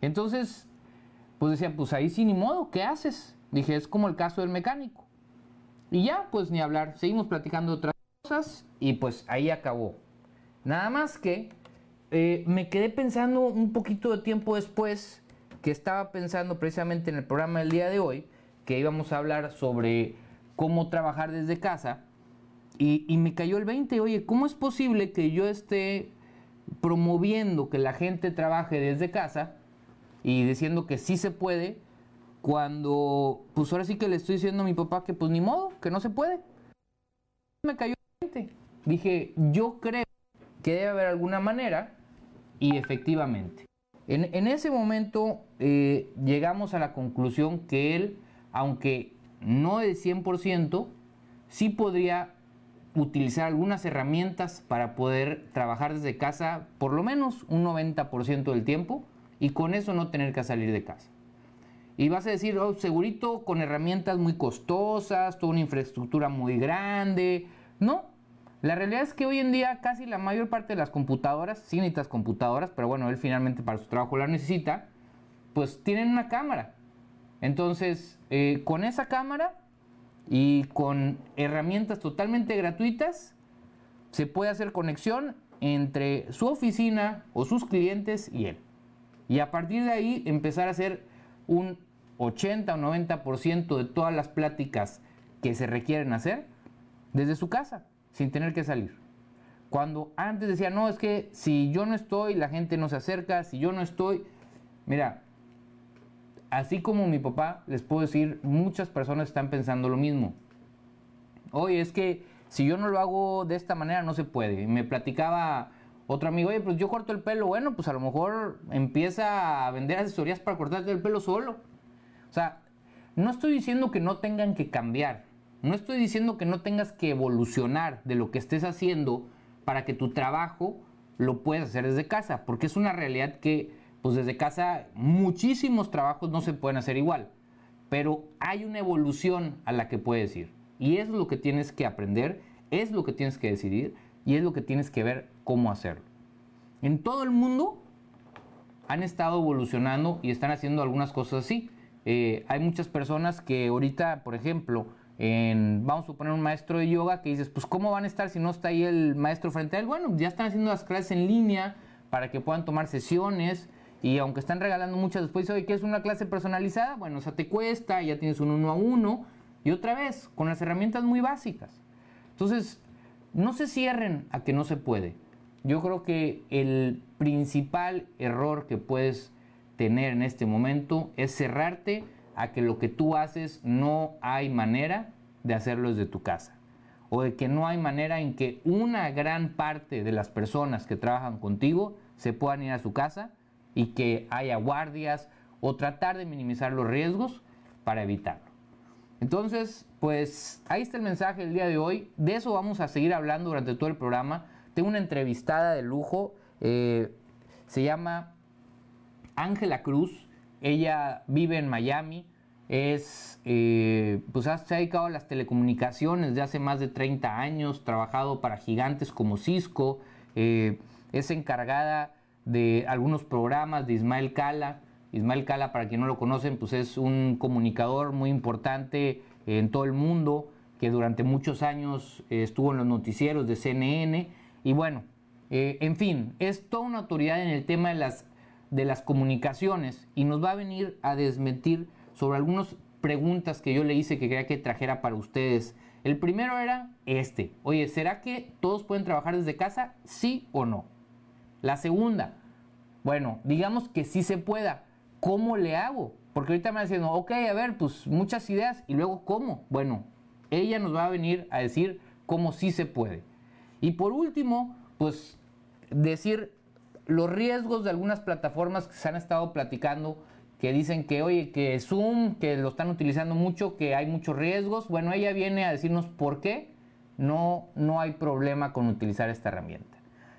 Entonces, pues decía, pues ahí sí ni modo, ¿qué haces? Dije, es como el caso del mecánico. Y ya, pues ni hablar, seguimos platicando otras cosas y pues ahí acabó. Nada más que eh, me quedé pensando un poquito de tiempo después que estaba pensando precisamente en el programa del día de hoy, que íbamos a hablar sobre cómo trabajar desde casa. Y, y, me cayó el 20, oye, ¿cómo es posible que yo esté promoviendo que la gente trabaje desde casa y diciendo que sí se puede, cuando pues ahora sí que le estoy diciendo a mi papá que pues ni modo, que no se puede? Me cayó 20. Dije, yo creo que debe haber alguna manera y efectivamente. En, en ese momento eh, llegamos a la conclusión que él, aunque no de 100%, sí podría utilizar algunas herramientas para poder trabajar desde casa por lo menos un 90% del tiempo y con eso no tener que salir de casa. Y vas a decir, oh, segurito con herramientas muy costosas, toda una infraestructura muy grande. No, la realidad es que hoy en día casi la mayor parte de las computadoras, sí necesitas computadoras, pero bueno, él finalmente para su trabajo la necesita, pues tienen una cámara. Entonces, eh, con esa cámara y con herramientas totalmente gratuitas, se puede hacer conexión entre su oficina o sus clientes y él. Y a partir de ahí empezar a hacer un 80 o 90% de todas las pláticas que se requieren hacer desde su casa, sin tener que salir. Cuando antes decía, no, es que si yo no estoy, la gente no se acerca, si yo no estoy, mira, así como mi papá, les puedo decir, muchas personas están pensando lo mismo. Oye, es que si yo no lo hago de esta manera no se puede. me platicaba otro amigo, oye, pues yo corto el pelo, bueno, pues a lo mejor empieza a vender asesorías para cortarte el pelo solo. O sea, no estoy diciendo que no tengan que cambiar, no estoy diciendo que no tengas que evolucionar de lo que estés haciendo para que tu trabajo lo puedas hacer desde casa, porque es una realidad que pues desde casa muchísimos trabajos no se pueden hacer igual, pero hay una evolución a la que puedes ir. Y es lo que tienes que aprender, es lo que tienes que decidir y es lo que tienes que ver cómo hacerlo. En todo el mundo han estado evolucionando y están haciendo algunas cosas así. Eh, hay muchas personas que ahorita, por ejemplo, vamos a suponer un maestro de yoga que dices, pues ¿cómo van a estar si no está ahí el maestro frente a él? Bueno, ya están haciendo las clases en línea para que puedan tomar sesiones. Y aunque están regalando muchas después, oye, ¿qué es una clase personalizada? Bueno, o te cuesta, ya tienes un uno a uno. Y otra vez, con las herramientas muy básicas. Entonces, no se cierren a que no se puede. Yo creo que el principal error que puedes tener en este momento es cerrarte a que lo que tú haces no hay manera de hacerlo desde tu casa. O de que no hay manera en que una gran parte de las personas que trabajan contigo se puedan ir a su casa y que haya guardias o tratar de minimizar los riesgos para evitarlo. Entonces, pues ahí está el mensaje del día de hoy. De eso vamos a seguir hablando durante todo el programa. Una entrevistada de lujo. Eh, se llama Ángela Cruz. Ella vive en Miami. Es, eh, pues se ha dedicado a las telecomunicaciones de hace más de 30 años. Trabajado para gigantes como Cisco. Eh, es encargada de algunos programas de Ismael Cala. Ismael Cala, para quien no lo conocen, pues es un comunicador muy importante en todo el mundo, que durante muchos años estuvo en los noticieros de CNN. Y bueno, eh, en fin, es toda una autoridad en el tema de las, de las comunicaciones y nos va a venir a desmentir sobre algunas preguntas que yo le hice que quería que trajera para ustedes. El primero era este. Oye, ¿será que todos pueden trabajar desde casa? ¿Sí o no? La segunda, bueno, digamos que sí se pueda. ¿Cómo le hago? Porque ahorita me va diciendo, ok, a ver, pues muchas ideas y luego cómo. Bueno, ella nos va a venir a decir cómo sí se puede. Y por último, pues decir los riesgos de algunas plataformas que se han estado platicando, que dicen que, oye, que Zoom, que lo están utilizando mucho, que hay muchos riesgos. Bueno, ella viene a decirnos por qué no, no hay problema con utilizar esta herramienta.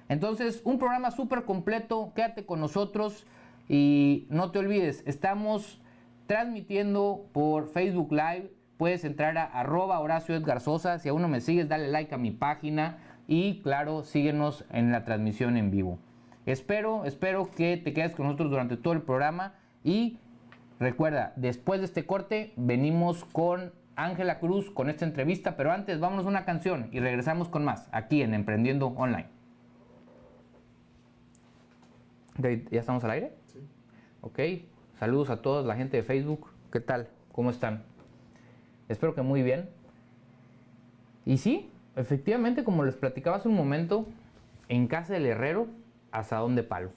Entonces, un programa súper completo, quédate con nosotros y no te olvides, estamos transmitiendo por Facebook Live, puedes entrar a arroba Horacio Edgar Sosa, si aún no me sigues, dale like a mi página y claro, síguenos en la transmisión en vivo. Espero, espero que te quedes con nosotros durante todo el programa y recuerda, después de este corte venimos con Ángela Cruz con esta entrevista, pero antes vámonos a una canción y regresamos con más aquí en Emprendiendo Online. ¿Ya estamos al aire? Sí. Ok, saludos a todos, la gente de Facebook. ¿Qué tal? ¿Cómo están? Espero que muy bien. Y sí, efectivamente, como les platicaba hace un momento, en casa del herrero, asadón de palo.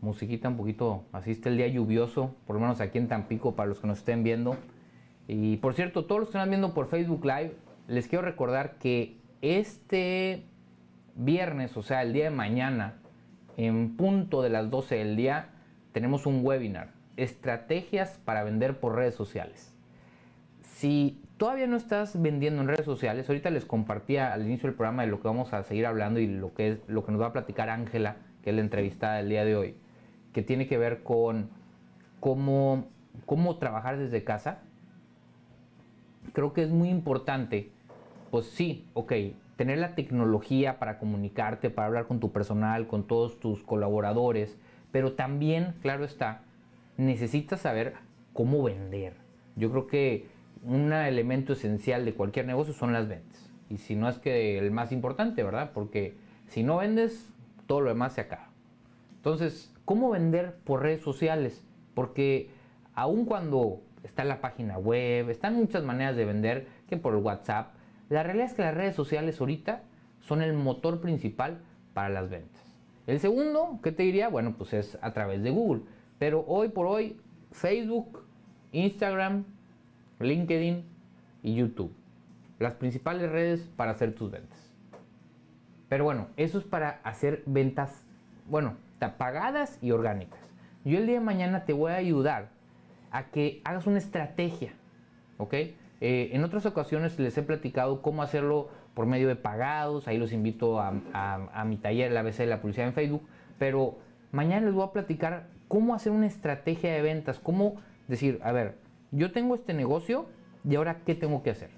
Musiquita un poquito, así está el día lluvioso, por lo menos aquí en Tampico, para los que nos estén viendo. Y por cierto, todos los que están viendo por Facebook Live, les quiero recordar que este viernes, o sea, el día de mañana, en punto de las 12 del día, tenemos un webinar, estrategias para vender por redes sociales. Si todavía no estás vendiendo en redes sociales, ahorita les compartía al inicio del programa de lo que vamos a seguir hablando y lo que es lo que nos va a platicar Ángela, que es la entrevistada del día de hoy, que tiene que ver con cómo, cómo trabajar desde casa. Creo que es muy importante, pues sí, ok, tener la tecnología para comunicarte, para hablar con tu personal, con todos tus colaboradores, pero también, claro está, necesitas saber cómo vender. Yo creo que un elemento esencial de cualquier negocio son las ventas. Y si no es que el más importante, ¿verdad? Porque si no vendes, todo lo demás se acaba. Entonces, ¿cómo vender por redes sociales? Porque aun cuando está la página web, están muchas maneras de vender, que por WhatsApp, la realidad es que las redes sociales ahorita son el motor principal para las ventas. El segundo, ¿qué te diría? Bueno, pues es a través de Google. Pero hoy por hoy, Facebook, Instagram, LinkedIn y YouTube. Las principales redes para hacer tus ventas. Pero bueno, eso es para hacer ventas, bueno, pagadas y orgánicas. Yo el día de mañana te voy a ayudar a que hagas una estrategia, ¿ok? Eh, en otras ocasiones les he platicado cómo hacerlo por medio de pagados, ahí los invito a, a mi taller, la ABC de la publicidad en Facebook, pero mañana les voy a platicar cómo hacer una estrategia de ventas, cómo decir, a ver, yo tengo este negocio y ahora qué tengo que hacer.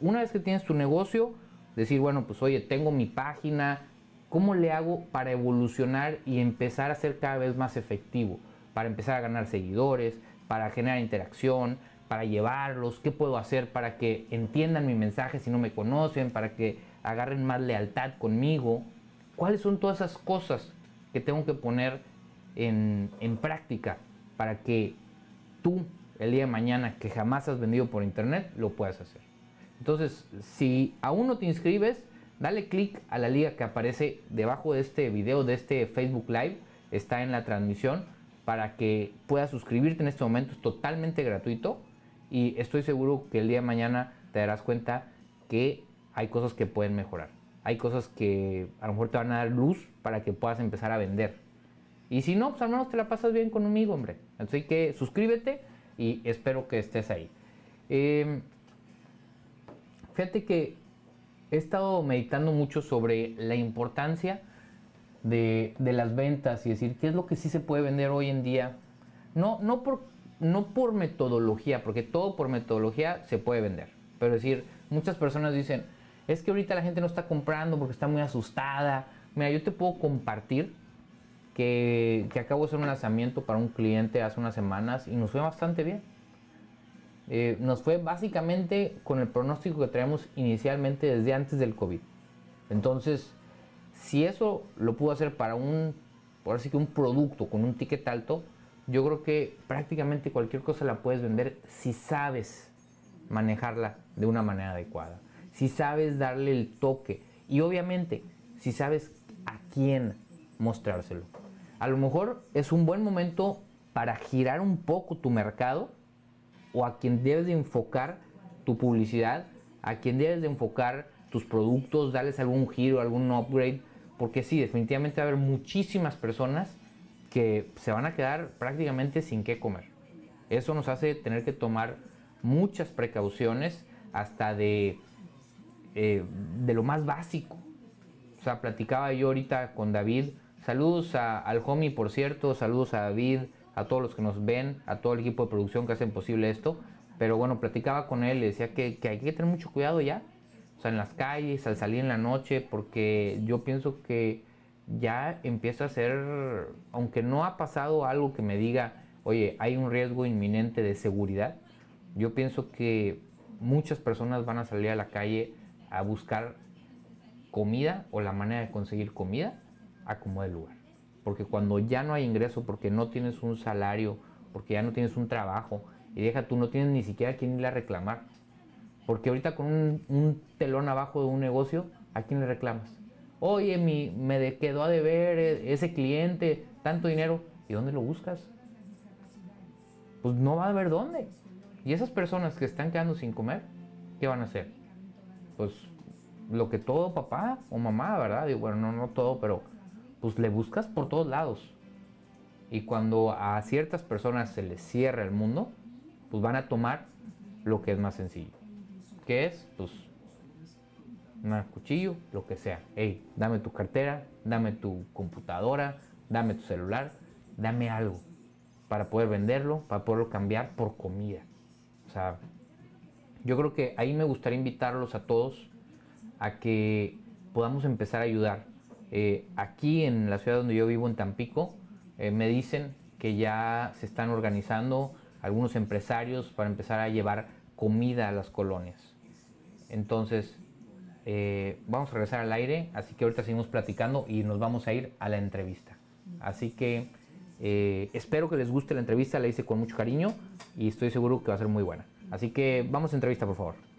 Una vez que tienes tu negocio, decir, bueno, pues oye, tengo mi página, ¿cómo le hago para evolucionar y empezar a ser cada vez más efectivo? Para empezar a ganar seguidores, para generar interacción, para llevarlos, qué puedo hacer para que entiendan mi mensaje si no me conocen, para que agarren más lealtad conmigo. ¿Cuáles son todas esas cosas que tengo que poner en, en práctica para que tú el día de mañana que jamás has vendido por internet, lo puedas hacer. Entonces, si aún no te inscribes, dale click a la liga que aparece debajo de este video, de este Facebook Live, está en la transmisión, para que puedas suscribirte en este momento, es totalmente gratuito y estoy seguro que el día de mañana te darás cuenta que hay cosas que pueden mejorar. Hay cosas que a lo mejor te van a dar luz para que puedas empezar a vender. Y si no, pues al menos te la pasas bien conmigo, hombre. Así que suscríbete y espero que estés ahí. Em, fíjate que he estado meditando mucho sobre la importancia de, las ventas y decir qué es lo que sí se puede vender hoy en día. No, no, por, no por metodología, porque todo por metodología se puede vender. Pero decir, muchas personas dicen, es que ahorita la gente no está comprando porque está muy asustada. Mira, yo te puedo compartir que, acabo de hacer un lanzamiento para un cliente hace unas semanas y nos fue bastante bien. Eh, nos fue básicamente con el pronóstico que traemos inicialmente desde antes del COVID. Entonces, si eso lo pudo hacer para un, por así que un producto con un ticket alto, yo creo que prácticamente cualquier cosa la puedes vender si sabes manejarla de una manera adecuada, si sabes darle el toque y obviamente si sabes a quién mostrárselo a lo mejor es un buen momento para girar un poco tu mercado o a quien debes de enfocar tu publicidad, a quien debes de enfocar tus productos, darles algún giro, algún upgrade, porque sí, definitivamente va a haber muchísimas personas que se van a quedar prácticamente sin qué comer. Eso nos hace tener que tomar muchas precauciones hasta de, eh, de lo más básico. O sea, platicaba yo ahorita con David Saludos al homie, por cierto, saludos a David, a todos los que nos ven, a todo el equipo de producción que hacen posible esto. Pero bueno, platicaba con él y decía que, hay que tener mucho cuidado ya. O sea, en las calles, al salir en la noche, porque yo pienso que ya empieza a ser, aunque no ha pasado algo que me diga, oye, hay un riesgo inminente de seguridad, yo pienso que muchas personas van a salir a la calle a buscar comida o la manera de conseguir comida a como el lugar. Porque cuando ya no hay ingreso, porque no tienes un salario, porque ya no tienes un trabajo, y deja tú, no tienes ni siquiera a quién ir a reclamar. Porque ahorita con un, telón abajo de un negocio, ¿a quién le reclamas? Oye, mi, me quedó a deber e, ese cliente tanto dinero. ¿Y dónde lo buscas? Pues no va a haber dónde. Y esas personas que están quedando sin comer, ¿qué van a hacer? Pues lo que todo papá o mamá, ¿verdad? Digo, bueno, no, no todo, pero pues le buscas por todos lados. Y cuando a ciertas personas se les cierra el mundo, pues van a tomar lo que es más sencillo. ¿Qué es? Pues un cuchillo, lo que sea. Hey, dame tu cartera, dame tu computadora, dame tu celular, dame algo para poder venderlo, para poderlo cambiar por comida. O sea, yo creo que ahí me gustaría invitarlos a todos a que podamos empezar a ayudar. Eh, aquí en la ciudad donde yo vivo, en Tampico, eh, me dicen que ya se están organizando algunos empresarios para empezar a llevar comida a las colonias. Entonces, eh, vamos a regresar al aire, así que ahorita seguimos platicando y nos vamos a ir a la entrevista. Así que espero que les guste la entrevista, la hice con mucho cariño y estoy seguro que va a ser muy buena. Así que vamos a entrevista, por favor.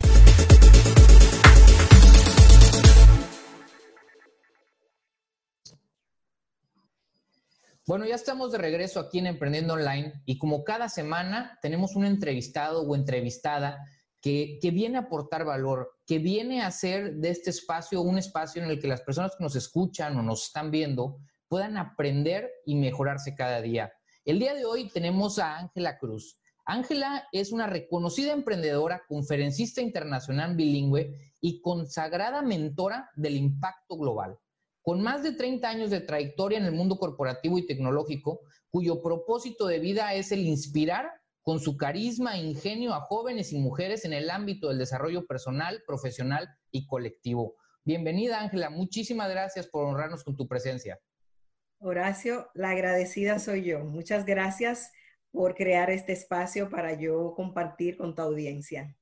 Bueno, ya estamos de regreso aquí en Emprendiendo Online y como cada semana tenemos un entrevistado o entrevistada que, viene a aportar valor, que viene a hacer de este espacio un espacio en el que las personas que nos escuchan o nos están viendo puedan aprender y mejorarse cada día. El día de hoy tenemos a Ángela Cruz. Ángela es una reconocida emprendedora, conferencista internacional bilingüe y consagrada mentora del impacto global con más de 30 años de trayectoria en el mundo corporativo y tecnológico, cuyo propósito de vida es el inspirar con su carisma e ingenio a jóvenes y mujeres en el ámbito del desarrollo personal, profesional y colectivo. Bienvenida, Ángela. Muchísimas gracias por honrarnos con tu presencia. Horacio, la agradecida soy yo. Muchas gracias por crear este espacio para yo compartir con tu audiencia.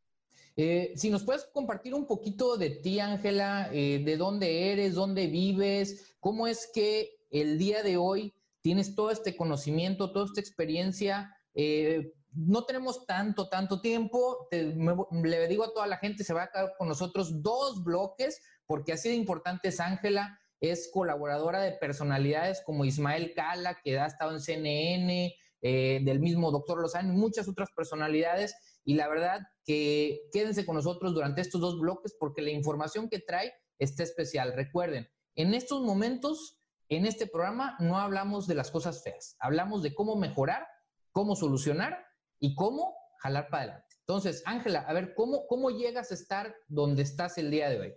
Eh, si nos puedes compartir un poquito de ti, Ángela, eh, de dónde eres, dónde vives, cómo es que el día de hoy tienes todo este conocimiento, toda esta experiencia. Eh, no tenemos tanto, tanto tiempo. le digo a toda la gente, se va a quedar con nosotros dos bloques, porque así de importante es Ángela. Es colaboradora de personalidades como Ismael Cala, que ha estado en CNN, del mismo doctor Lozano y muchas otras personalidades y la verdad que quédense con nosotros durante estos dos bloques porque la información que trae está especial. Recuerden, en estos momentos, en este programa, no hablamos de las cosas feas, hablamos de cómo mejorar, cómo solucionar y cómo jalar para adelante. Entonces, Ángela, a ver, ¿cómo, ¿cómo llegas a estar donde estás el día de hoy?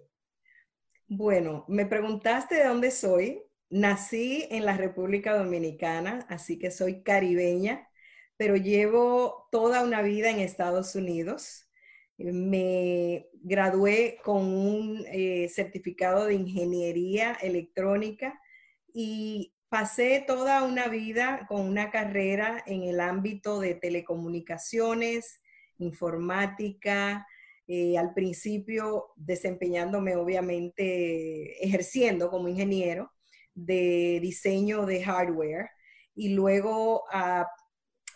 Bueno, me preguntaste de dónde soy. Nací en la República Dominicana, así que soy caribeña pero llevo toda una vida en Estados Unidos. Me gradué con un eh, certificado de ingeniería electrónica y pasé toda una vida con una carrera en el ámbito de telecomunicaciones, informática, eh, al principio desempeñándome obviamente ejerciendo como ingeniero de diseño de hardware y luego a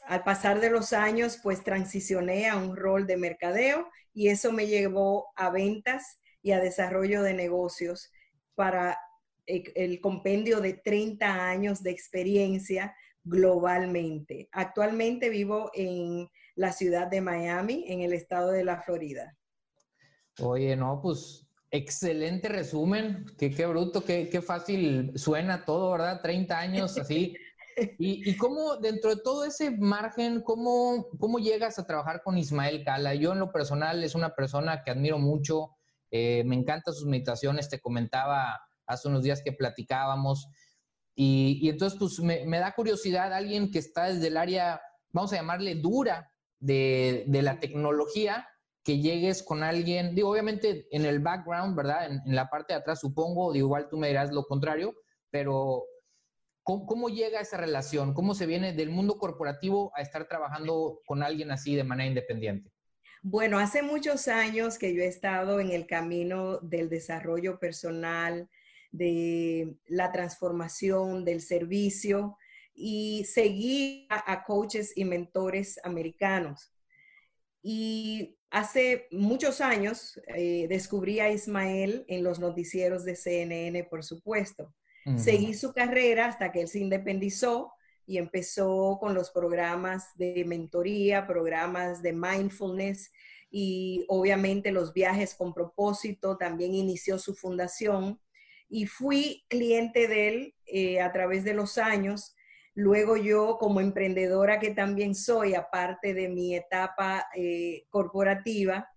al pasar de los años, pues transicioné a un rol de mercadeo y eso me llevó a ventas y a desarrollo de negocios para el compendio de 30 años de experiencia globalmente. Actualmente vivo en la ciudad de Miami, en el estado de la Florida. Oye, no, pues excelente resumen. Qué, qué bruto, qué, qué fácil suena todo, ¿verdad? 30 años así. ¿Y, cómo, dentro de todo ese margen, cómo, cómo llegas a trabajar con Ismael Cala? Yo en lo personal es una persona que admiro mucho, eh, me encantan sus meditaciones, te comentaba hace unos días que platicábamos, y, entonces pues me, da curiosidad alguien que está desde el área, vamos a llamarle dura, de, la tecnología, que llegues con alguien, digo, obviamente en el background, ¿verdad? En, la parte de atrás, supongo, igual tú me dirás lo contrario, pero ¿cómo, llega esa relación? ¿Cómo se viene del mundo corporativo a estar trabajando con alguien así de manera independiente? Bueno, hace muchos años que yo he estado en el camino del desarrollo personal, de la transformación, del servicio y seguí a, coaches y mentores americanos. Y hace muchos años eh, descubrí a Ismael en los noticieros de CNN, por supuesto. Seguí su carrera hasta que él se independizó y empezó con los programas de mentoría, programas de mindfulness y obviamente los viajes con propósito. También inició su fundación y fui cliente de él eh, a través de los años. Luego yo como emprendedora que también soy, aparte de mi etapa eh, corporativa,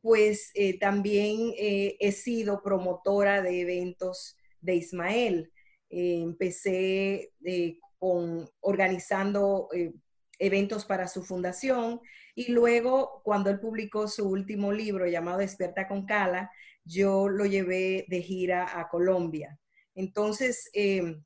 pues eh, también he sido promotora de eventos de Ismael. empecé con, organizando eventos para su fundación y luego cuando él publicó su último libro llamado Despierta con Cala, yo lo llevé de gira a Colombia. Entonces, em,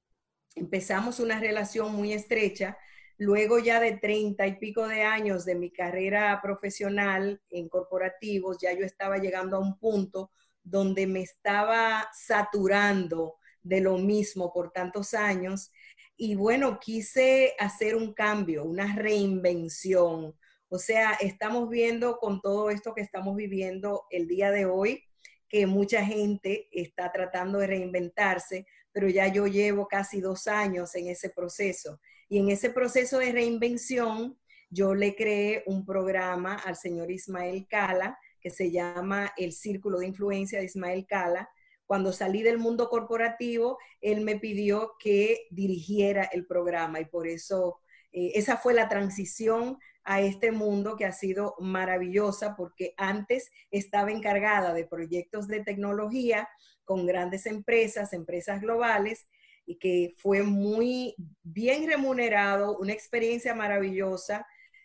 empezamos una relación muy estrecha. Luego ya de treinta y pico de años de mi carrera profesional en corporativos, ya yo estaba llegando a un punto donde me estaba saturando de lo mismo por tantos años. Y bueno, quise hacer un cambio, una reinvención. O sea, estamos viendo con todo esto que estamos viviendo el día de hoy, que mucha gente está tratando de reinventarse, pero ya yo llevo casi dos años en ese proceso. Y en ese proceso de reinvención, yo le creé un programa al señor Ismael Cala, que se llama El Círculo de Influencia de Ismael Cala. Cuando salí del mundo corporativo, él me pidió que dirigiera el programa y por eso eh, esa fue la transición a este mundo que ha sido maravillosa porque antes estaba encargada de proyectos de tecnología con grandes empresas, empresas globales, y que fue muy bien remunerado, una experiencia maravillosa,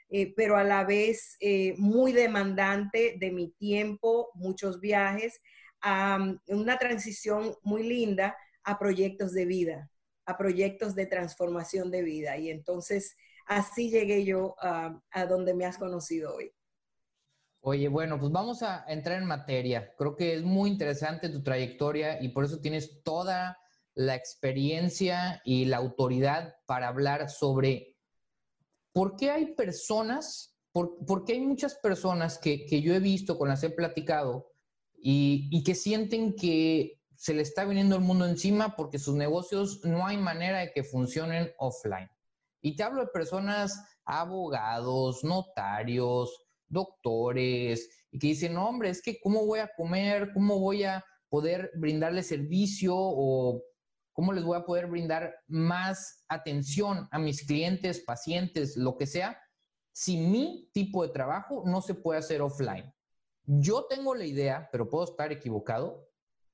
eh, pero a la vez eh, muy demandante de mi tiempo, muchos viajes, una transición muy linda a proyectos de vida, a proyectos de transformación de vida. Y entonces así llegué yo a, donde me has conocido hoy. Oye, bueno, pues vamos a entrar en materia. Creo que es muy interesante tu trayectoria y por eso tienes toda la experiencia y la autoridad para hablar sobre por qué hay personas, por, qué hay muchas personas que, yo he visto, con las he platicado, y, y que sienten que se le está viniendo el mundo encima porque sus negocios no hay manera de que funcionen offline. Y te hablo de personas, abogados, notarios, doctores, y que dicen, no, hombre, es que cómo voy a comer, cómo voy a poder brindarle servicio o cómo les voy a poder brindar más atención a mis clientes, pacientes, lo que sea, si mi tipo de trabajo no se puede hacer offline. Yo tengo la idea, pero puedo estar equivocado,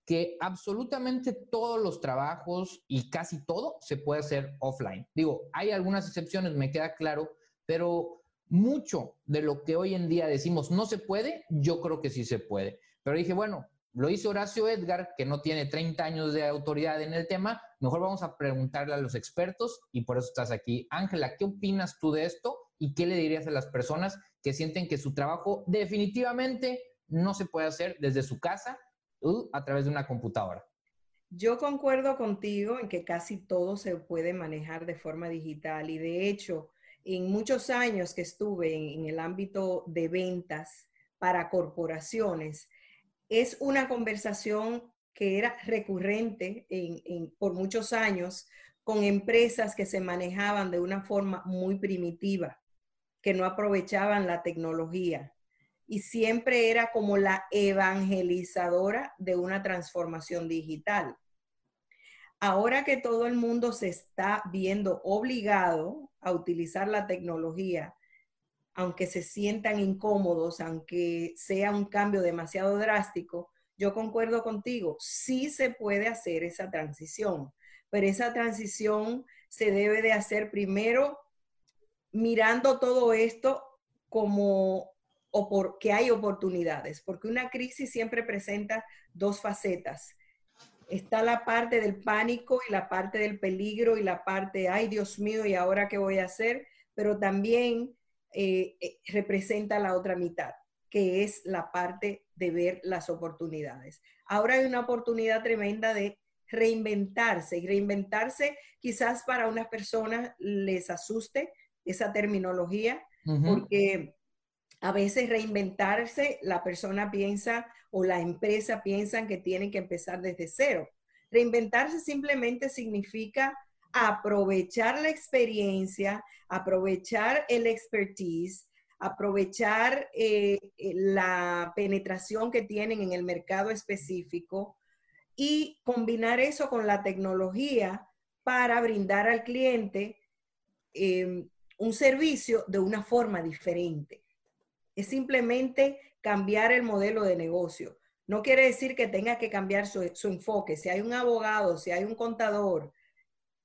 que absolutamente todos los trabajos y casi todo se puede hacer offline. Digo, hay algunas excepciones, me queda claro, pero mucho de lo que hoy en día decimos no se puede, yo creo que sí se puede. Pero dije, bueno, lo hizo Horacio Edgar, que no tiene 30 años de autoridad en el tema, mejor vamos a preguntarle a los expertos y por eso estás aquí. Ángela, ¿qué opinas tú de esto y qué le dirías a las personas que sienten que su trabajo definitivamente no se puede hacer desde su casa a través de una computadora. Yo concuerdo contigo en que casi todo se puede manejar de forma digital y de hecho, en muchos años que estuve en, el ámbito de ventas para corporaciones, es una conversación que era recurrente por muchos años con empresas que se manejaban de una forma muy primitiva, que no aprovechaban la tecnología y siempre era como la evangelizadora de una transformación digital. Ahora que todo el mundo se está viendo obligado a utilizar la tecnología, aunque se sientan incómodos, aunque sea un cambio demasiado drástico, yo concuerdo contigo, sí se puede hacer esa transición, pero esa transición se debe de hacer primero mirando todo esto como o porque hay oportunidades, porque una crisis siempre presenta dos facetas. está la parte del pánico y la parte del peligro y la parte, ay Dios mío, ¿y ahora qué voy a hacer? Pero también eh, eh, representa la otra mitad, que es la parte de ver las oportunidades. Ahora hay una oportunidad tremenda de reinventarse y reinventarse quizás para unas personas les asuste esa terminología, porque a veces reinventarse, la persona piensa o la empresa piensan que tienen que empezar desde cero. Reinventarse simplemente significa aprovechar la experiencia, aprovechar el expertise, aprovechar eh, eh, la penetración que tienen en el mercado específico y combinar eso con la tecnología para brindar al cliente eh, un servicio de una forma diferente es simplemente cambiar el modelo de negocio. No quiere decir que tenga que cambiar su, enfoque. Si hay un abogado, si hay un contador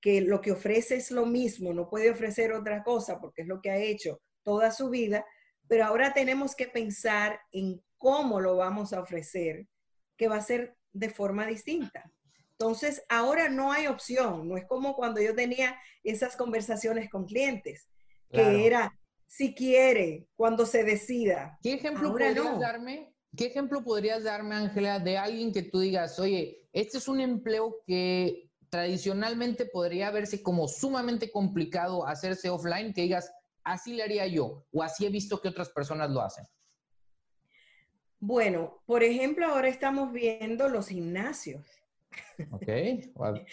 que lo que ofrece es lo mismo, no puede ofrecer otra cosa porque es lo que ha hecho toda su vida, pero ahora tenemos que pensar en cómo lo vamos a ofrecer, que va a ser de forma distinta. Entonces, ahora no hay opción, no es como cuando yo tenía esas conversaciones con clientes, que era, si quiere, cuando se decida. ¿Qué ejemplo podrías darme? ¿Qué ejemplo podrías darme, Ángela, de alguien que tú digas, oye, este es un empleo que tradicionalmente podría verse como sumamente complicado hacerse offline, que digas, así le haría yo, o así he visto que otras personas lo hacen? Bueno, por ejemplo, ahora estamos viendo los gimnasios. Ok.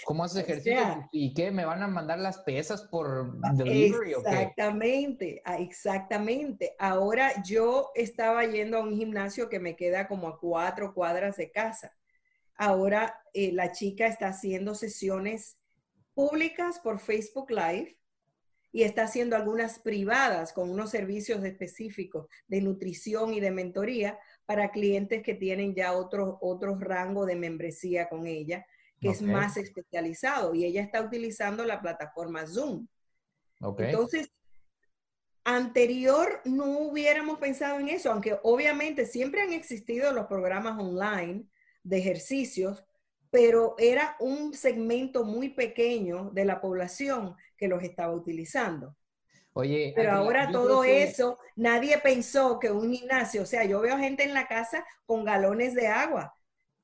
¿Cómo haces ejercicio? ¿Y qué? ¿Me van a mandar las pesas por delivery? Exactamente, ah, exactamente. Ahora yo estaba yendo a un gimnasio que me queda como a cuatro cuadras de casa. Ahora eh, la chica está haciendo sesiones públicas por Facebook Live y está haciendo algunas privadas con unos servicios específicos de nutrición y de mentoría para clientes que tienen ya otro, otro rango de membresía con ella, que es más especializado y ella está utilizando la plataforma Zoom. Entonces, anterior no hubiéramos pensado en eso, aunque obviamente siempre han existido los programas online de ejercicios, pero era un segmento muy pequeño de la población que los estaba utilizando. Oye, pero ahora todo eso, nadie pensó que un gimnasio, o sea, yo veo gente en la casa con galones de agua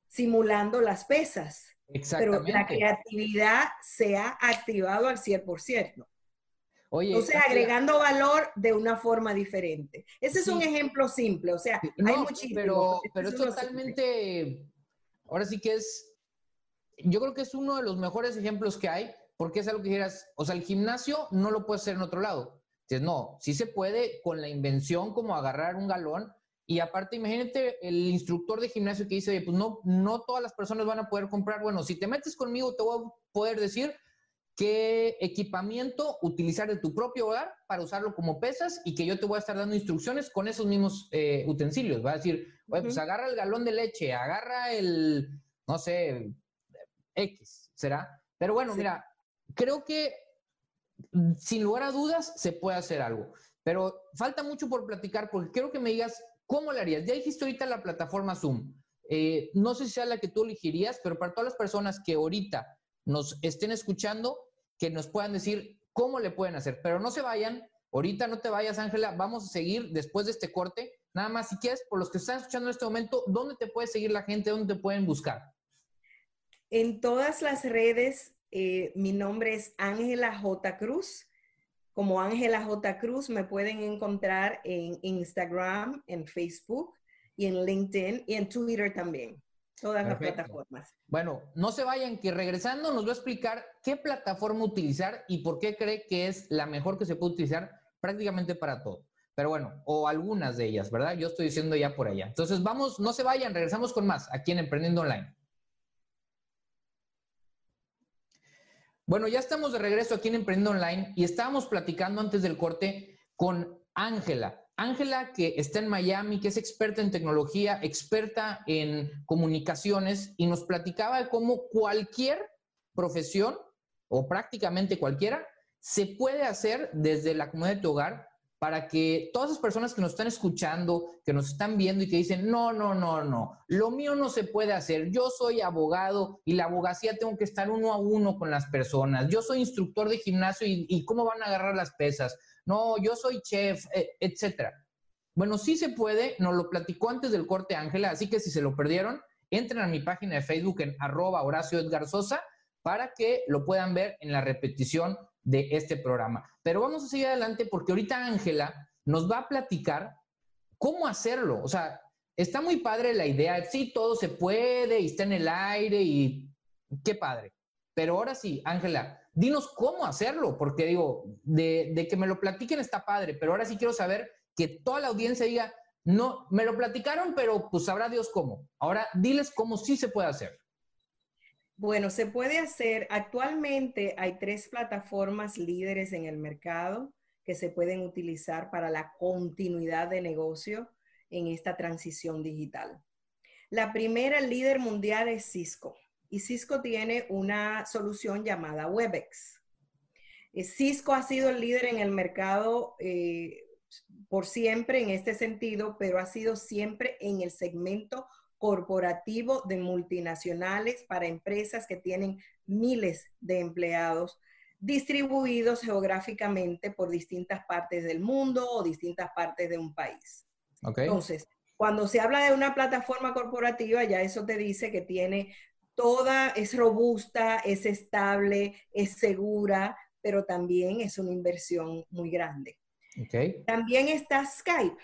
simulando las pesas. Exactamente. Pero la creatividad se ha activado al 100%. Oye, sea, agregando valor de una forma diferente. Ese es un ejemplo simple, o sea, hay muchísimos. Pero, pero es totalmente, ahora sí que es, yo creo que es uno de los mejores ejemplos que hay, porque es algo que quieras, o sea, el gimnasio no lo puedes hacer en otro lado. Entonces, no, sí se puede con la invención como agarrar un galón. Y aparte, imagínate el instructor de gimnasio que dice, pues no, no todas las personas van a poder comprar. Bueno, si te metes conmigo, te voy a poder decir qué equipamiento utilizar de tu propio hogar para usarlo como pesas y que yo te voy a estar dando instrucciones con esos mismos eh, utensilios. Va a decir, oye, pues agarra el galón de leche, agarra el, no sé, X, ¿será? Pero bueno, mira, creo que sin lugar a dudas, se puede hacer algo. Pero falta mucho por platicar porque quiero que me digas cómo lo harías. Ya dijiste ahorita la plataforma Zoom. Eh, no sé si sea la que tú elegirías, pero para todas las personas que ahorita nos estén escuchando, que nos puedan decir cómo le pueden hacer. Pero no se vayan, ahorita no te vayas, Ángela, vamos a seguir después de este corte. Nada más, si quieres, por los que están escuchando en este momento, ¿dónde te puede seguir la gente? ¿Dónde te pueden buscar? En todas las redes eh, mi nombre es Ángela J. Cruz. Como Ángela J. Cruz me pueden encontrar en Instagram, en Facebook y en LinkedIn y en Twitter también. Todas las plataformas. Bueno, no se vayan, que regresando nos va a explicar qué plataforma utilizar y por qué cree que es la mejor que se puede utilizar prácticamente para todo. Pero bueno, o algunas de ellas, ¿verdad? Yo estoy diciendo ya por allá. Entonces vamos, no se vayan, regresamos con más aquí en Emprendiendo Online. Bueno, ya estamos de regreso aquí en Emprendo Online y estábamos platicando antes del corte con Ángela. Ángela, que está en Miami, que es experta en tecnología, experta en comunicaciones, y nos platicaba de cómo cualquier profesión, o prácticamente cualquiera, se puede hacer desde la comunidad de tu hogar para que todas esas personas que nos están escuchando, que nos están viendo y que dicen, no, no, no, no, lo mío no se puede hacer, yo soy abogado y la abogacía tengo que estar uno a uno con las personas, yo soy instructor de gimnasio y, cómo van a agarrar las pesas, no, yo soy chef, e, etcétera. Bueno, sí se puede, nos lo platicó antes del corte Ángela, así que si se lo perdieron, entren a mi página de Facebook en arroba Horacio Edgar Sosa para que lo puedan ver en la repetición de este programa. Pero vamos a seguir adelante porque ahorita Ángela nos va a platicar cómo hacerlo. O sea, está muy padre la idea, sí, todo se puede y está en el aire y qué padre. Pero ahora sí, Ángela, dinos cómo hacerlo, porque digo, de, que me lo platiquen está padre, pero ahora sí quiero saber que toda la audiencia diga, no, me lo platicaron, pero pues sabrá Dios cómo. Ahora diles cómo sí se puede hacer. Bueno, se puede hacer. Actualmente hay tres plataformas líderes en el mercado que se pueden utilizar para la continuidad de negocio en esta transición digital. La primera líder mundial es Cisco y Cisco tiene una solución llamada WebEx. Eh, Cisco ha sido el líder en el mercado eh, por siempre en este sentido, pero ha sido siempre en el segmento corporativo de multinacionales para empresas que tienen miles de empleados distribuidos geográficamente por distintas partes del mundo o distintas partes de un país. Entonces, cuando se habla de una plataforma corporativa, ya eso te dice que tiene toda, es robusta, es estable, es segura, pero también es una inversión muy grande. También está Skype.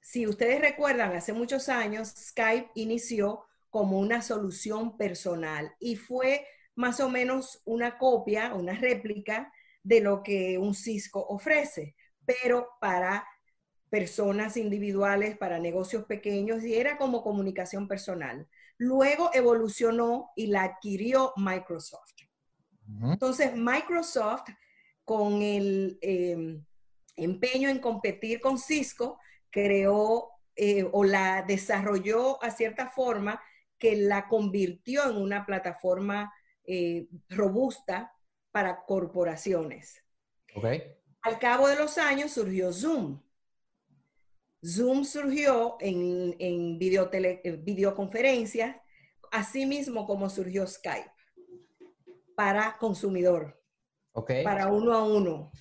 Si ustedes recuerdan, hace muchos años Skype inició como una solución personal y fue más o menos una copia, una réplica de lo que un Cisco ofrece, pero para personas individuales, para negocios pequeños, y era como comunicación personal. Luego evolucionó y la adquirió Microsoft. Entonces, Microsoft, con el eh, empeño en competir con Cisco, creó eh, o la desarrolló a cierta forma que la convirtió en una plataforma eh, robusta para corporaciones. Al cabo de los años surgió Zoom. Zoom surgió en, en videoconferencias, así mismo como surgió Skype, para consumidor, para uno a uno.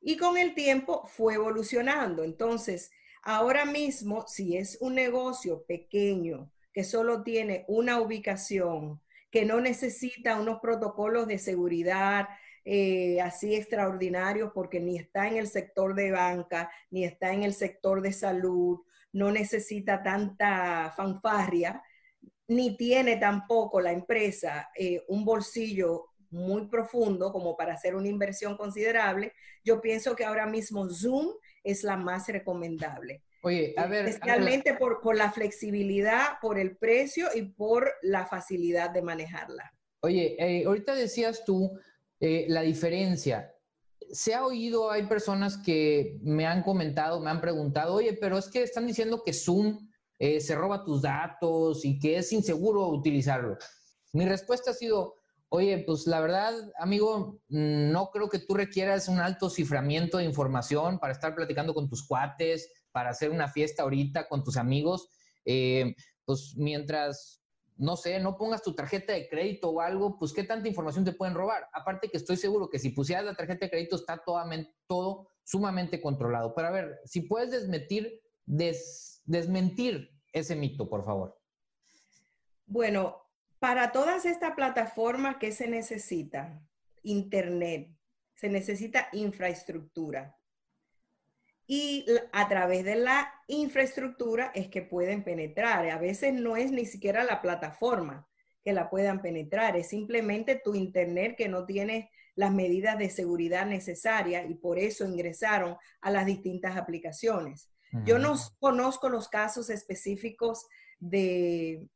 Y con el tiempo fue evolucionando. Entonces, Ahora mismo, si es un negocio pequeño que solo tiene una ubicación, que no necesita unos protocolos de seguridad eh, así extraordinarios porque ni está en el sector de banca, ni está en el sector de salud, no necesita tanta fanfarria, ni tiene tampoco la empresa eh, un bolsillo muy profundo como para hacer una inversión considerable, yo pienso que ahora mismo Zoom es la más recomendable. Oye, a ver. Especialmente Por, por la flexibilidad, por el precio y por la facilidad de manejarla. Oye, eh, ahorita decías tú eh, la diferencia. Se ha oído, hay personas que me han comentado, me han preguntado, oye, pero es que están diciendo que Zoom eh, se roba tus datos y que es inseguro utilizarlo. Mi respuesta ha sido, Oye, pues la verdad, amigo, no creo que tú requieras un alto ciframiento de información para estar platicando con tus cuates, para hacer una fiesta ahorita con tus amigos. Eh, pues mientras, no sé, no pongas tu tarjeta de crédito o algo, pues qué tanta información te pueden robar. Aparte que estoy seguro que si pusieras la tarjeta de crédito está todo, sumamente controlado. Pero a ver, si puedes desmentir, desmentir ese mito, por favor. Bueno, para todas estas plataformas, ¿qué se necesita? Internet, se necesita infraestructura. Y a través de la infraestructura es que pueden penetrar. A veces no es ni siquiera la plataforma que la puedan penetrar, es simplemente tu Internet que no tiene las medidas de seguridad necesarias y por eso ingresaron a las distintas aplicaciones. Yo no conozco los casos específicos de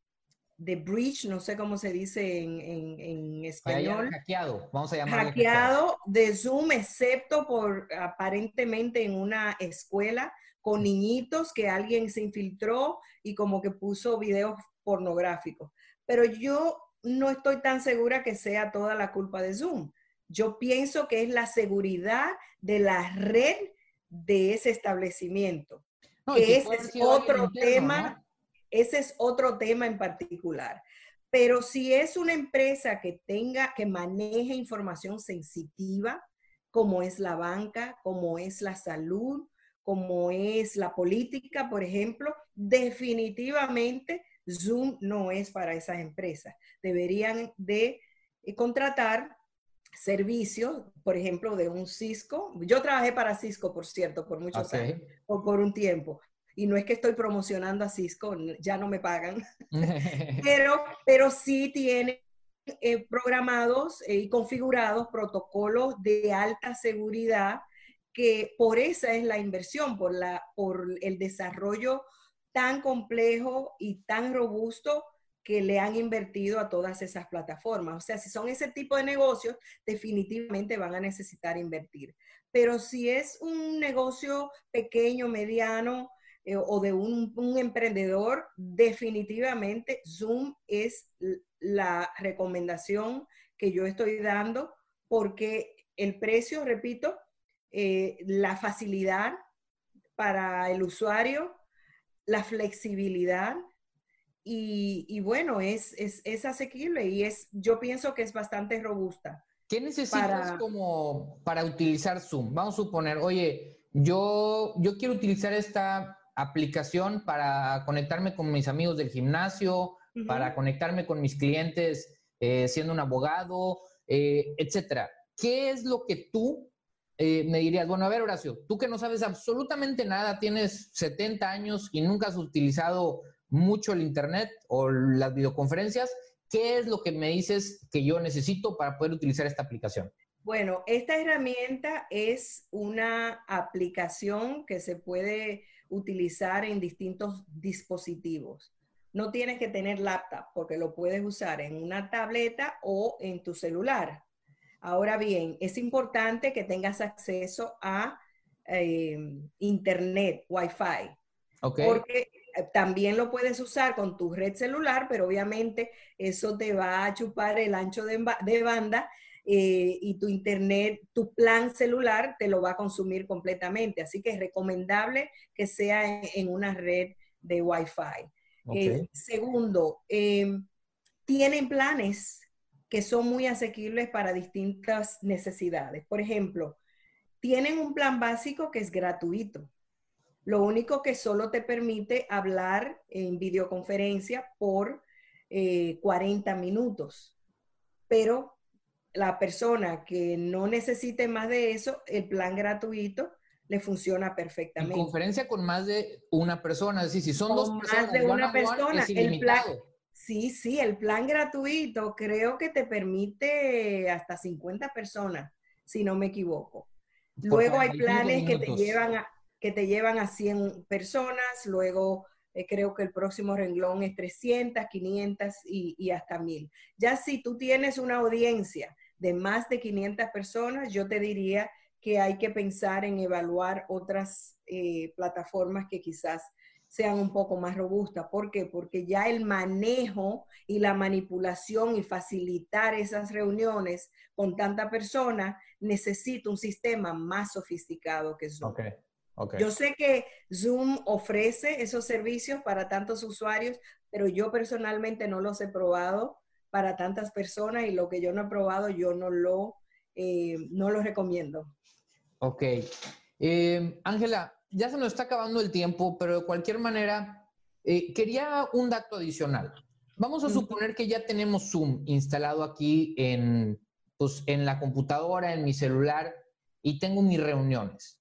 de breach, no sé cómo se dice en, en, español. Hackeado, vamos a llamarlo. Hackeado de Zoom, excepto por aparentemente en una escuela con niñitos que alguien se infiltró y como que puso videos pornográficos. Pero yo no estoy tan segura que sea toda la culpa de Zoom. Yo pienso que es la seguridad de la red de ese establecimiento. ese es otro tema, ese es otro tema en particular. Pero si es una empresa que tenga, que maneje información sensitiva, como es la banca, como es la salud, como es la política, por ejemplo, definitivamente Zoom no es para esas empresas. Deberían de eh, contratar servicios, por ejemplo, de un Cisco. Yo trabajé para Cisco, por cierto, por muchos años, o por un tiempo. Y no es que estoy promocionando a Cisco, ya no me pagan, pero, pero sí tiene eh, programados eh, y configurados protocolos de alta seguridad que por esa es la inversión, por, la, por el desarrollo tan complejo y tan robusto que le han invertido a todas esas plataformas. O sea, si son ese tipo de negocios, definitivamente van a necesitar invertir. Pero si es un negocio pequeño, mediano eh, o de un, un, emprendedor, definitivamente Zoom es la recomendación que yo estoy dando porque el precio, repito, eh, la facilidad para el usuario, la flexibilidad y, bueno, es, es, asequible y es, yo pienso que es bastante robusta. ¿Qué necesitas como para utilizar Zoom? Vamos a suponer, oye, yo, yo quiero utilizar esta aplicación para conectarme con mis amigos del gimnasio, para conectarme con mis clientes eh, siendo un abogado, eh, etcétera. ¿Qué es lo que tú eh, me dirías, bueno, a ver, Horacio, tú que no sabes absolutamente nada, tienes 70 años y nunca has utilizado mucho el Internet o las videoconferencias, ¿qué es lo que me dices que yo necesito para poder utilizar esta aplicación? Bueno, esta herramienta es una aplicación que se puede utilizar en distintos dispositivos. No tienes que tener laptop porque lo puedes usar en una tableta o en tu celular. Ahora bien, es importante que tengas acceso a eh, Internet, Wi-Fi. Porque eh, también lo puedes usar con tu red celular, pero obviamente eso te va a chupar el ancho de, banda eh, y tu internet, tu plan celular te lo va a consumir completamente. Así que es recomendable que sea en, una red de Wi-Fi. segundo, tienen planes que son muy asequibles para distintas necesidades. Por ejemplo, tienen un plan básico que es gratuito. Lo único que solo te permite hablar en videoconferencia por 40 eh, minutos. Pero la persona que no necesite más de eso, el plan gratuito le funciona perfectamente. En conferencia con más de una persona, es decir, si son dos personas, más de una persona, el plan, Sí, sí, el plan gratuito creo que te permite hasta 50 personas, si no me equivoco. Luego hay planes que te, llevan a, que te llevan a 100 personas, luego eh, creo que el próximo renglón es 300, 500 y, y, hasta 1000. Ya si tú tienes una audiencia de más de 500 personas, yo te diría que hay que pensar en evaluar otras eh, plataformas que quizás sean un poco más robustas. ¿Por qué? Porque ya el manejo y la manipulación y facilitar esas reuniones con tanta persona necesita un sistema más sofisticado que Zoom. Yo sé que Zoom ofrece esos servicios para tantos usuarios, pero yo personalmente no los he probado para tantas personas y lo que yo no he probado yo no lo, eh, no lo recomiendo. Ok. Eh, Ángela, ya se nos está acabando el tiempo, pero de cualquier manera, eh, quería un dato adicional. Vamos a suponer que ya tenemos Zoom instalado aquí en, pues, en la computadora, en mi celular, y tengo mis reuniones.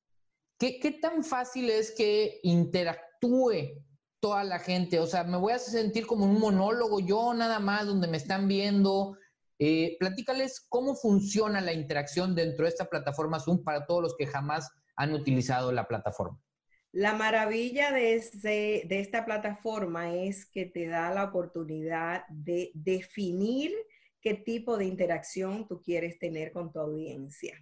¿Qué, ¿Qué tan fácil es que interactúe toda la gente? O sea, me voy a sentir como un monólogo yo nada más, donde me están viendo. Eh, platícales cómo funciona la interacción dentro de esta plataforma Zoom para todos los que jamás han utilizado la plataforma. La maravilla de, de esta plataforma es que te da la oportunidad de definir qué tipo de interacción tú quieres tener con tu audiencia.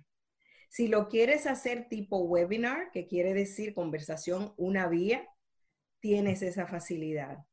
Si lo quieres hacer tipo webinar, que quiere decir conversación una vía, tienes esa facilidad.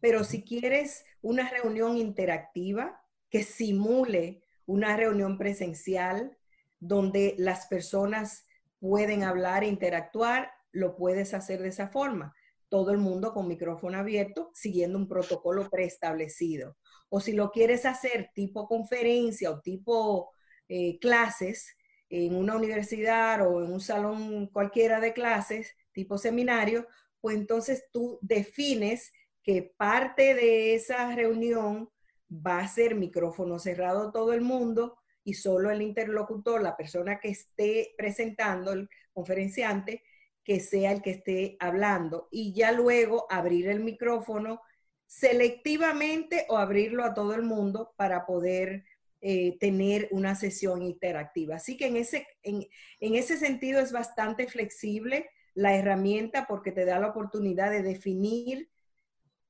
Pero si quieres una reunión interactiva que simule una reunión presencial donde las personas pueden hablar e interactuar, lo puedes hacer de esa forma. Todo el mundo con micrófono abierto, siguiendo un protocolo preestablecido. O si lo quieres hacer tipo conferencia o tipo eh, clases en una universidad o en un salón cualquiera de clases, tipo seminario, pues entonces tú defines que parte de esa reunión va a ser micrófono cerrado todo el mundo y solo el interlocutor, la persona que esté presentando, el conferenciante, que sea el que esté hablando y ya luego abrir el micrófono selectivamente o abrirlo a todo el mundo para poder eh, tener una sesión interactiva. Así que en ese, en, ese sentido es bastante flexible la herramienta porque te da la oportunidad de definir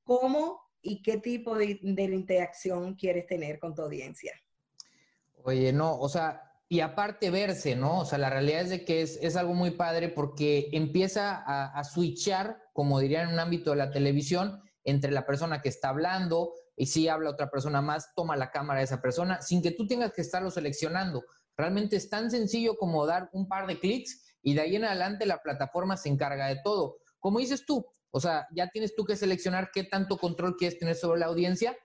cómo y qué tipo de, interacción quieres tener con tu audiencia. Oye, no, o sea, y aparte verse, ¿no? O sea, la realidad es de que es, algo muy padre porque empieza a, a, switchar, como dirían en un ámbito de la televisión, entre la persona que está hablando y si habla otra persona más, toma la cámara de esa persona sin que tú tengas que estarlo seleccionando. Realmente es tan sencillo como dar un par de clics y de ahí en adelante la plataforma se encarga de todo. Como dices tú, o sea, ya tienes tú que seleccionar qué tanto control quieres tener sobre la audiencia,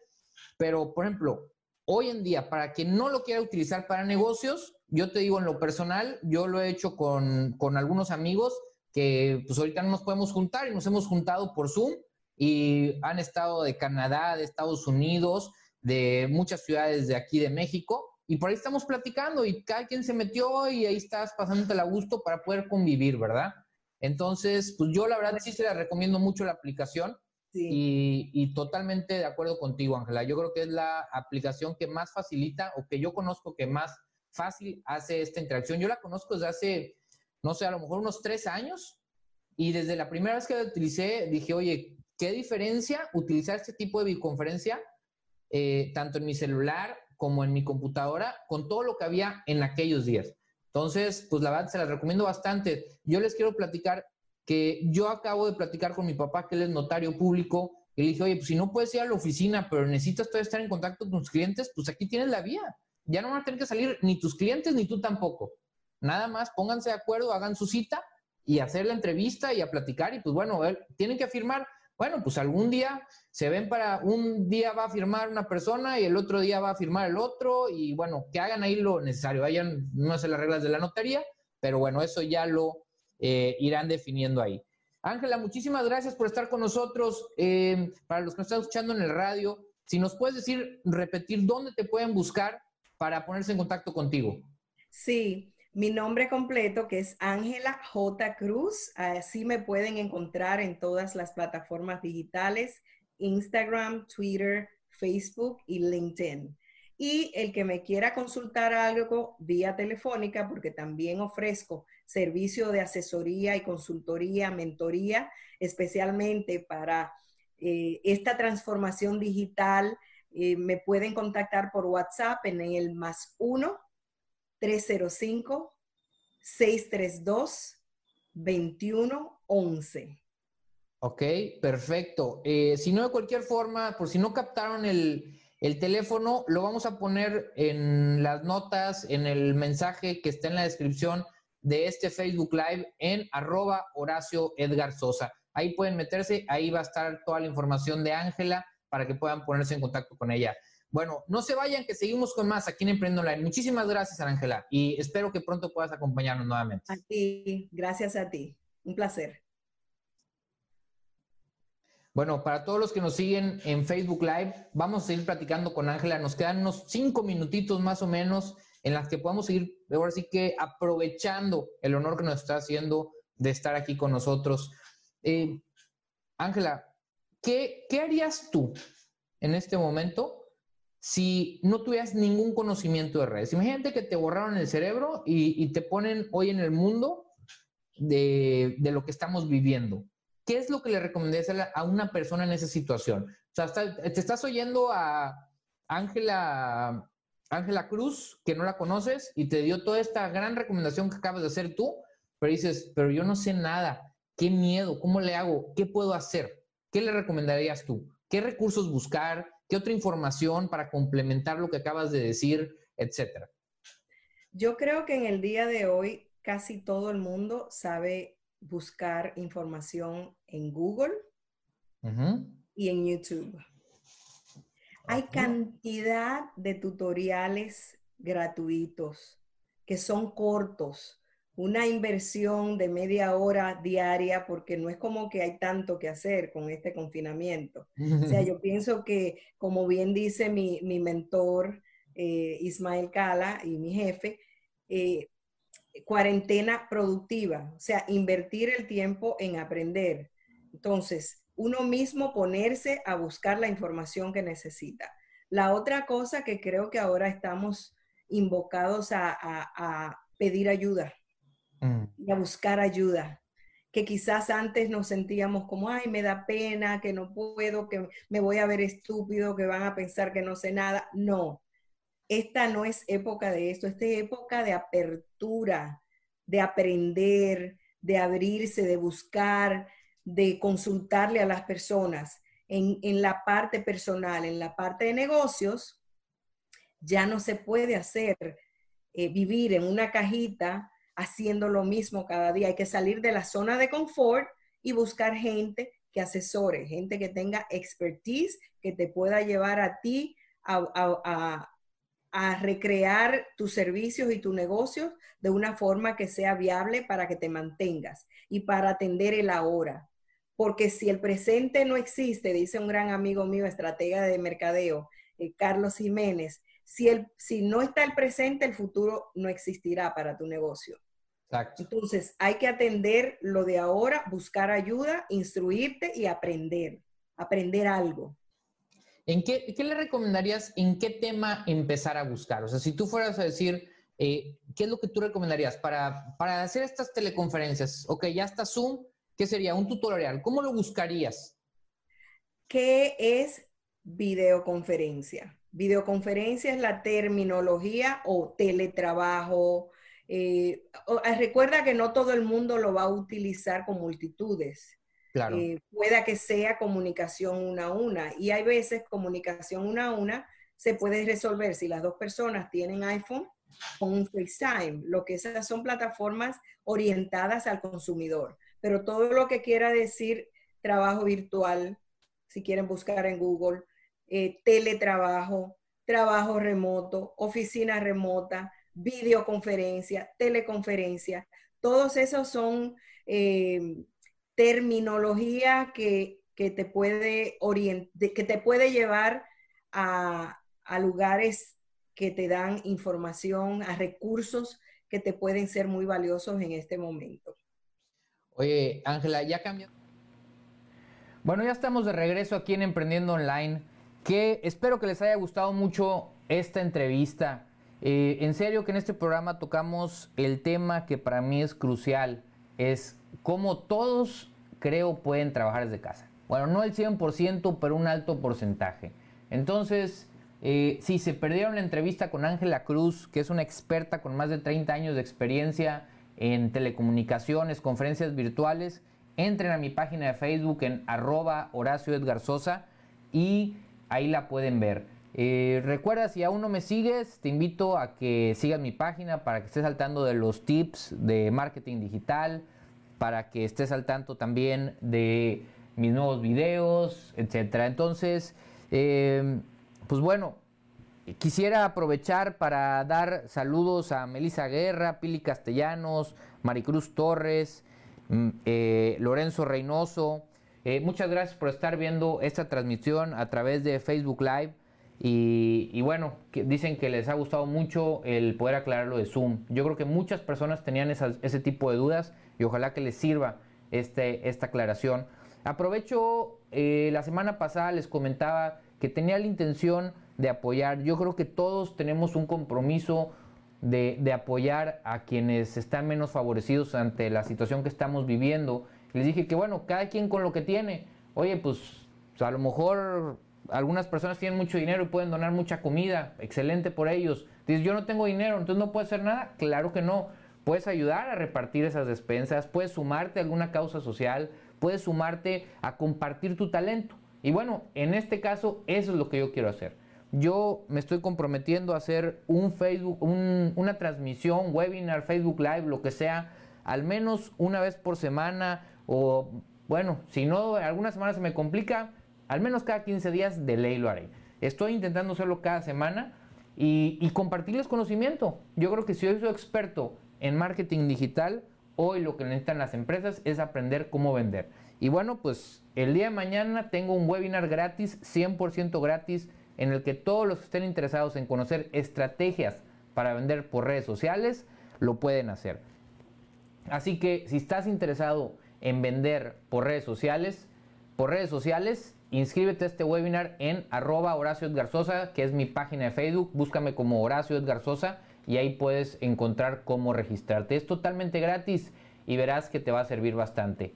pero por ejemplo, Hoy en día, para quien no lo quiera utilizar para negocios, yo te digo en lo personal, yo lo he hecho con, algunos amigos que pues ahorita no nos podemos juntar y nos hemos juntado por Zoom y han estado de Canadá, de Estados Unidos, de muchas ciudades de aquí de México y por ahí estamos platicando y cada quien se metió y ahí estás pasándote a gusto para poder convivir, ¿verdad? Entonces, pues yo la verdad sí se la recomiendo mucho la aplicación. Y, totalmente de acuerdo contigo, Ángela. Yo creo que es la aplicación que más facilita o que yo conozco que más fácil hace esta interacción. Yo la conozco desde hace, no sé, a lo mejor unos tres años y desde la primera vez que la utilicé dije, oye, ¿qué diferencia utilizar este tipo de videoconferencia eh, tanto en mi celular como en mi computadora con todo lo que había en aquellos días? Entonces, pues la verdad se las recomiendo bastante. Yo les quiero platicar que yo acabo de platicar con mi papá, que él es notario público, y le dije, oye, pues si no puedes ir a la oficina, pero necesitas todavía estar en contacto con tus clientes, pues aquí tienes la vía. Ya no van a tener que salir ni tus clientes ni tú tampoco. Nada más pónganse de acuerdo, hagan su cita y hacer la entrevista y a platicar. Y pues bueno, tienen que afirmar, bueno, pues algún día se ven para, un día va a firmar una persona y el otro día va a firmar el otro y bueno, que hagan ahí lo necesario. Vayan, no sé las reglas de la notaría, pero bueno, eso ya lo eh, irán definiendo ahí. Ángela, muchísimas gracias por estar con nosotros. Eh, para los que nos están escuchando en el radio, si nos puedes decir, repetir dónde te pueden buscar para ponerse en contacto contigo. Sí, mi nombre completo que es Ángela J. Cruz. Así me pueden encontrar en todas las plataformas digitales, Instagram, Twitter, Facebook y LinkedIn. Y el que me quiera consultar algo vía telefónica, porque también ofrezco servicio de asesoría y consultoría, mentoría, especialmente para eh, esta transformación digital, eh, me pueden contactar por WhatsApp en el más 1 305 632 2111. Ok, perfecto. Eh, si no, de cualquier forma, por si no captaron el, el teléfono lo vamos a poner en las notas, en el mensaje que está en la descripción de este Facebook Live en arroba Horacio Edgar Sosa. Ahí pueden meterse, ahí va a estar toda la información de Ángela para que puedan ponerse en contacto con ella. Bueno, no se vayan, que seguimos con más aquí en Emprendo Online. Muchísimas gracias, Ángela, y espero que pronto puedas acompañarnos nuevamente. A ti, gracias a ti. Un placer. Bueno, para todos los que nos siguen en Facebook Live, vamos a seguir platicando con Ángela. Nos quedan unos cinco minutitos más o menos en las que podamos seguir, ahora sí que aprovechando el honor que nos está haciendo de estar aquí con nosotros. Eh, Ángela, ¿qué, harías tú en este momento si no tuvieras ningún conocimiento de redes? Imagínate que te borraron el cerebro y, te ponen hoy en el mundo de, de lo que estamos viviendo. ¿qué es lo que le recomendarías a una persona en esa situación? O sea, te estás oyendo a Ángela Ángela Cruz, que no la conoces, y te dio toda esta gran recomendación que acabas de hacer tú, pero dices, pero yo no sé nada, qué miedo, ¿cómo le hago? ¿Qué puedo hacer? ¿Qué le recomendarías tú? ¿Qué recursos buscar? ¿Qué otra información para complementar lo que acabas de decir, etcétera? Yo creo que en el día de hoy casi todo el mundo sabe buscar información en Google y en YouTube. Hay cantidad de tutoriales gratuitos que son cortos, una inversión de media hora diaria, porque no es como que hay tanto que hacer con este confinamiento. O sea, yo pienso que, como bien dice mi, mentor, eh, Ismael Cala, y mi jefe, eh, cuarentena productiva, o sea, invertir el tiempo en aprender. Entonces, uno mismo ponerse a buscar la información que necesita. La otra cosa que creo que ahora estamos invocados a, pedir ayuda mm. y a buscar ayuda, que quizás antes nos sentíamos como, ay, me da pena, que no puedo, que me voy a ver estúpido, que van a pensar que no sé nada. No, esta no es época de esto, esta es época de apertura, de aprender, de abrirse, de buscar, de consultarle a las personas. En, la parte personal, en la parte de negocios, ya no se puede hacer eh, vivir en una cajita haciendo lo mismo cada día. Hay que salir de la zona de confort y buscar gente que asesore, gente que tenga expertise, que te pueda llevar a ti a, a recrear tus servicios y tus negocios de una forma que sea viable para que te mantengas y para atender el ahora. Porque si el presente no existe, dice un gran amigo mío, estratega de mercadeo, eh, Carlos Jiménez, si, el, si no está el presente, el futuro no existirá para tu negocio. Entonces, hay que atender lo de ahora, buscar ayuda, instruirte y aprender, aprender algo. ¿En qué, qué, le recomendarías, en qué tema empezar a buscar? O sea, si tú fueras a decir, eh, ¿qué es lo que tú recomendarías para, para hacer estas teleconferencias? Ok, ya está Zoom, ¿qué sería? Un tutorial. ¿Cómo lo buscarías? ¿Qué es videoconferencia? Videoconferencia es la terminología o teletrabajo. Eh, ah, recuerda que no todo el mundo lo va a utilizar con multitudes. Claro. Eh, pueda que sea comunicación una a una. Y hay veces comunicación una a una se puede resolver si las dos personas tienen iPhone con un FaceTime, lo que esas son plataformas orientadas al consumidor. Pero todo lo que quiera decir trabajo virtual, si quieren buscar en Google, eh, teletrabajo, trabajo remoto, oficina remota, videoconferencia, teleconferencia, todos esos son eh, terminología que, te puede que te puede llevar a, a lugares que te dan información, a recursos que te pueden ser muy valiosos en este momento. Oye, Ángela, ya cambió. Bueno, ya estamos de regreso aquí en Emprendiendo Online que espero que les haya gustado mucho esta entrevista. Eh, en serio que en este programa tocamos el tema que para mí es crucial, es cómo todos creo pueden trabajar desde casa. Bueno, no el 100%, pero un alto porcentaje. Entonces, eh, si se perdieron la entrevista con Ángela Cruz, que es una experta con más de 30 años de experiencia en telecomunicaciones, conferencias virtuales, entren a mi página de Facebook en arroba Horacio Edgar Sosa y ahí la pueden ver. Eh, recuerda, si aún no me sigues, te invito a que sigas mi página para que estés saltando de los tips de marketing digital, para que estés al tanto también de mis nuevos videos, etcétera. Entonces, em, pues bueno, quisiera aprovechar para dar saludos a Melissa Guerra, Pili Castellanos, Maricruz Torres, mm, eh, Lorenzo Reynoso, eh, muchas gracias por estar viendo esta transmisión a través de Facebook Live. Y, bueno, dicen que les ha gustado mucho el poder aclarar lo de Zoom. Yo creo que muchas personas tenían ese tipo de dudas y ojalá que les sirva este, esta aclaración. Aprovecho, eh, la semana pasada les comentaba que tenía la intención de apoyar. Yo creo que todos tenemos un compromiso de, de apoyar a quienes están menos favorecidos ante la situación que estamos viviendo les dije que bueno, cada quien con lo que tiene. Oye, pues a lo mejor algunas personas tienen mucho dinero y pueden donar mucha comida. Excelente por ellos. Dices, yo no tengo dinero, entonces no puedo hacer nada. Claro que no. Puedes ayudar a repartir esas despensas, puedes sumarte a alguna causa social, puedes sumarte a compartir tu talento. Y bueno, en este caso, eso es lo que yo quiero hacer. yo me estoy comprometiendo a hacer un Facebook, una transmisión, webinar, Facebook Live, lo que sea, al menos una vez por semana o bueno, si no, alguna semana se me complica, al menos cada 15 días de ley lo haré. Estoy intentando hacerlo cada semana y, compartirles conocimiento. Yo creo que si hoy soy experto en marketing digital, hoy lo que necesitan las empresas es aprender cómo vender. Y bueno, pues el día de mañana tengo un webinar gratis, 100% gratis en el que todos los que estén interesados en conocer estrategias para vender por redes sociales lo pueden hacer. Así que si estás interesado en vender por redes sociales, por redes sociales, inscríbete a este webinar en arroba Horacio Edgar Sosa, que es mi página de Facebook, búscame como Horacio Edgar Sosa y ahí puedes encontrar cómo registrarte. Es totalmente gratis y verás que te va a servir bastante.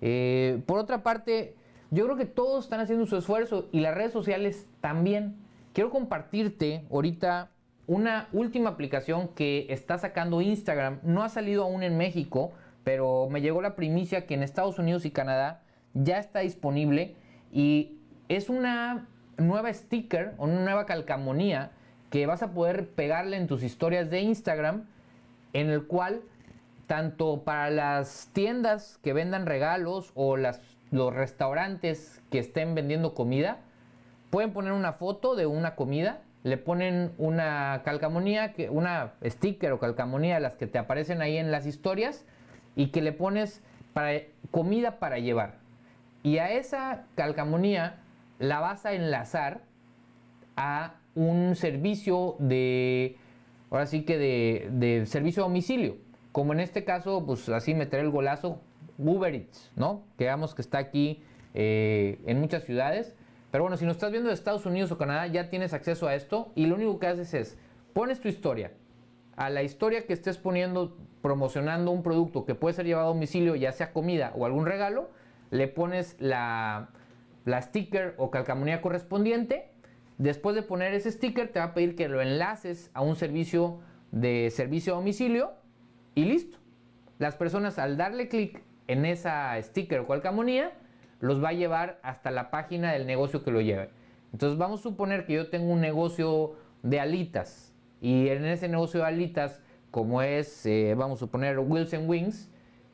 Eh, por otra parte, yo creo que todos están haciendo su esfuerzo y las redes sociales también. Quiero compartirte ahorita una última aplicación que está sacando Instagram. No ha salido aún en México, pero me llegó la primicia que en Estados Unidos y Canadá ya está disponible y es una nueva sticker o una nueva calcamonía que vas a poder pegarle en tus historias de Instagram en el cual tanto para las tiendas que vendan regalos o las los restaurantes que estén vendiendo comida pueden poner una foto de una comida, le ponen una calcamonía, que, una sticker o calcamonía las que te aparecen ahí en las historias y que le pones para, comida para llevar. Y a esa calcamonía la vas a enlazar a un servicio de, ahora sí que de, servicio a domicilio. Como en este caso, pues así meter el golazo Uber Eats, ¿no? Que que está aquí eh, en muchas ciudades. Pero bueno, si nos estás viendo de Estados Unidos o Canadá, ya tienes acceso a esto y lo único que haces es pones tu historia. A la historia que estés poniendo, promocionando un producto que puede ser llevado a domicilio, ya sea comida o algún regalo, le pones la, la sticker o calcamonía correspondiente. Después de poner ese sticker, te va a pedir que lo enlaces a un servicio de servicio a domicilio y listo. Las personas al darle clic en esa sticker o calcamonía, los va a llevar hasta la página del negocio que lo lleve. Entonces vamos a suponer que yo tengo un negocio de alitas y en ese negocio de alitas, como es, eh, vamos a suponer Wilson Wings,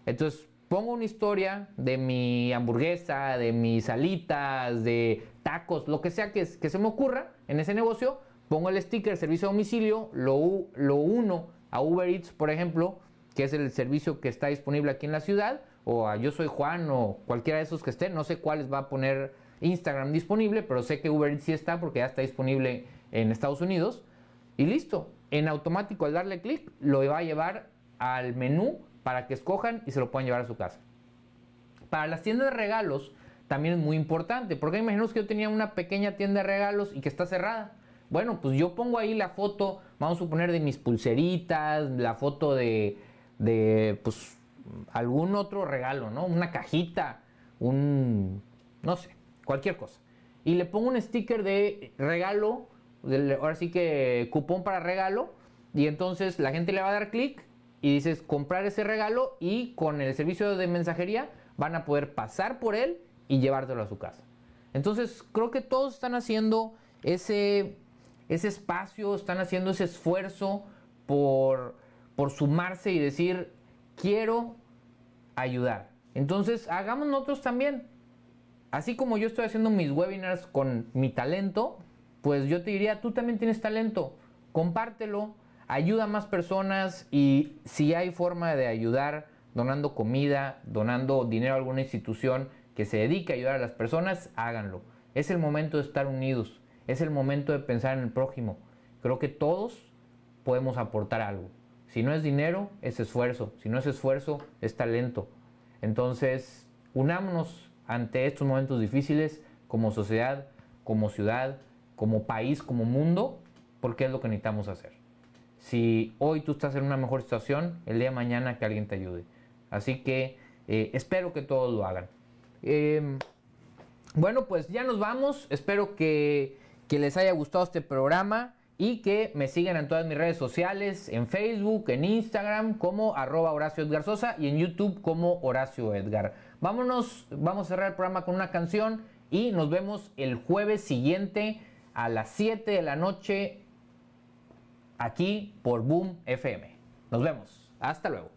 entonces pongo una historia de mi hamburguesa, de mis alitas, de tacos, lo que sea que, se me ocurra en ese negocio, pongo el sticker servicio a domicilio, lo uno a Uber Eats, por ejemplo, que es el servicio que está disponible aquí en la ciudad, o a Yo Soy Juan o cualquiera de esos que estén. No sé cuáles va a poner Instagram disponible, pero sé que Uber Eats sí está porque ya está disponible en Estados Unidos. Y listo, en automático al darle clic lo va a llevar al menú para que escojan y se lo puedan llevar a su casa. Para las tiendas de regalos también es muy importante, porque imaginaos que yo tenía una pequeña tienda de regalos y que está cerrada. Bueno, pues yo pongo ahí la foto, vamos a suponer de mis pulseritas, la foto de, de pues, algún otro regalo, ¿no? Una cajita, un, no sé, cualquier cosa. Y le pongo un sticker de regalo, ahora sí que cupón para regalo, y entonces la gente le va a dar clic y dices comprar ese regalo y con el servicio de mensajería van a poder pasar por él y llevártelo a su casa. Entonces creo que todos están haciendo ese, ese espacio, están haciendo ese esfuerzo por, por sumarse y decir, quiero ayudar. Entonces, hagamos nosotros también. Así como yo estoy haciendo mis webinars con mi talento, pues yo te diría, tú también tienes talento, compártelo, ayuda a más personas y si hay forma de ayudar donando comida, donando dinero a alguna institución que se dedique a ayudar a las personas, háganlo. Es el momento de estar unidos, es el momento de pensar en el prójimo. Creo que todos podemos aportar algo. Si no es dinero, es esfuerzo. Si no es esfuerzo, es talento. Entonces, unámonos ante estos momentos difíciles como sociedad, como ciudad, como país, como mundo, porque es lo que necesitamos hacer. Si hoy tú estás en una mejor situación, el día de mañana que alguien te ayude. Así que eh, espero que todos lo hagan. Em, bueno, pues ya nos vamos. Espero que, les haya gustado este programa y que me sigan en todas mis redes sociales, en Facebook, en Instagram como arroba Horacio Edgar Sosa y en YouTube como Horacio Edgar. Vámonos, vamos a cerrar el programa con una canción y nos vemos el jueves siguiente a las 7 de la noche aquí por Boom FM. Nos vemos. Hasta luego.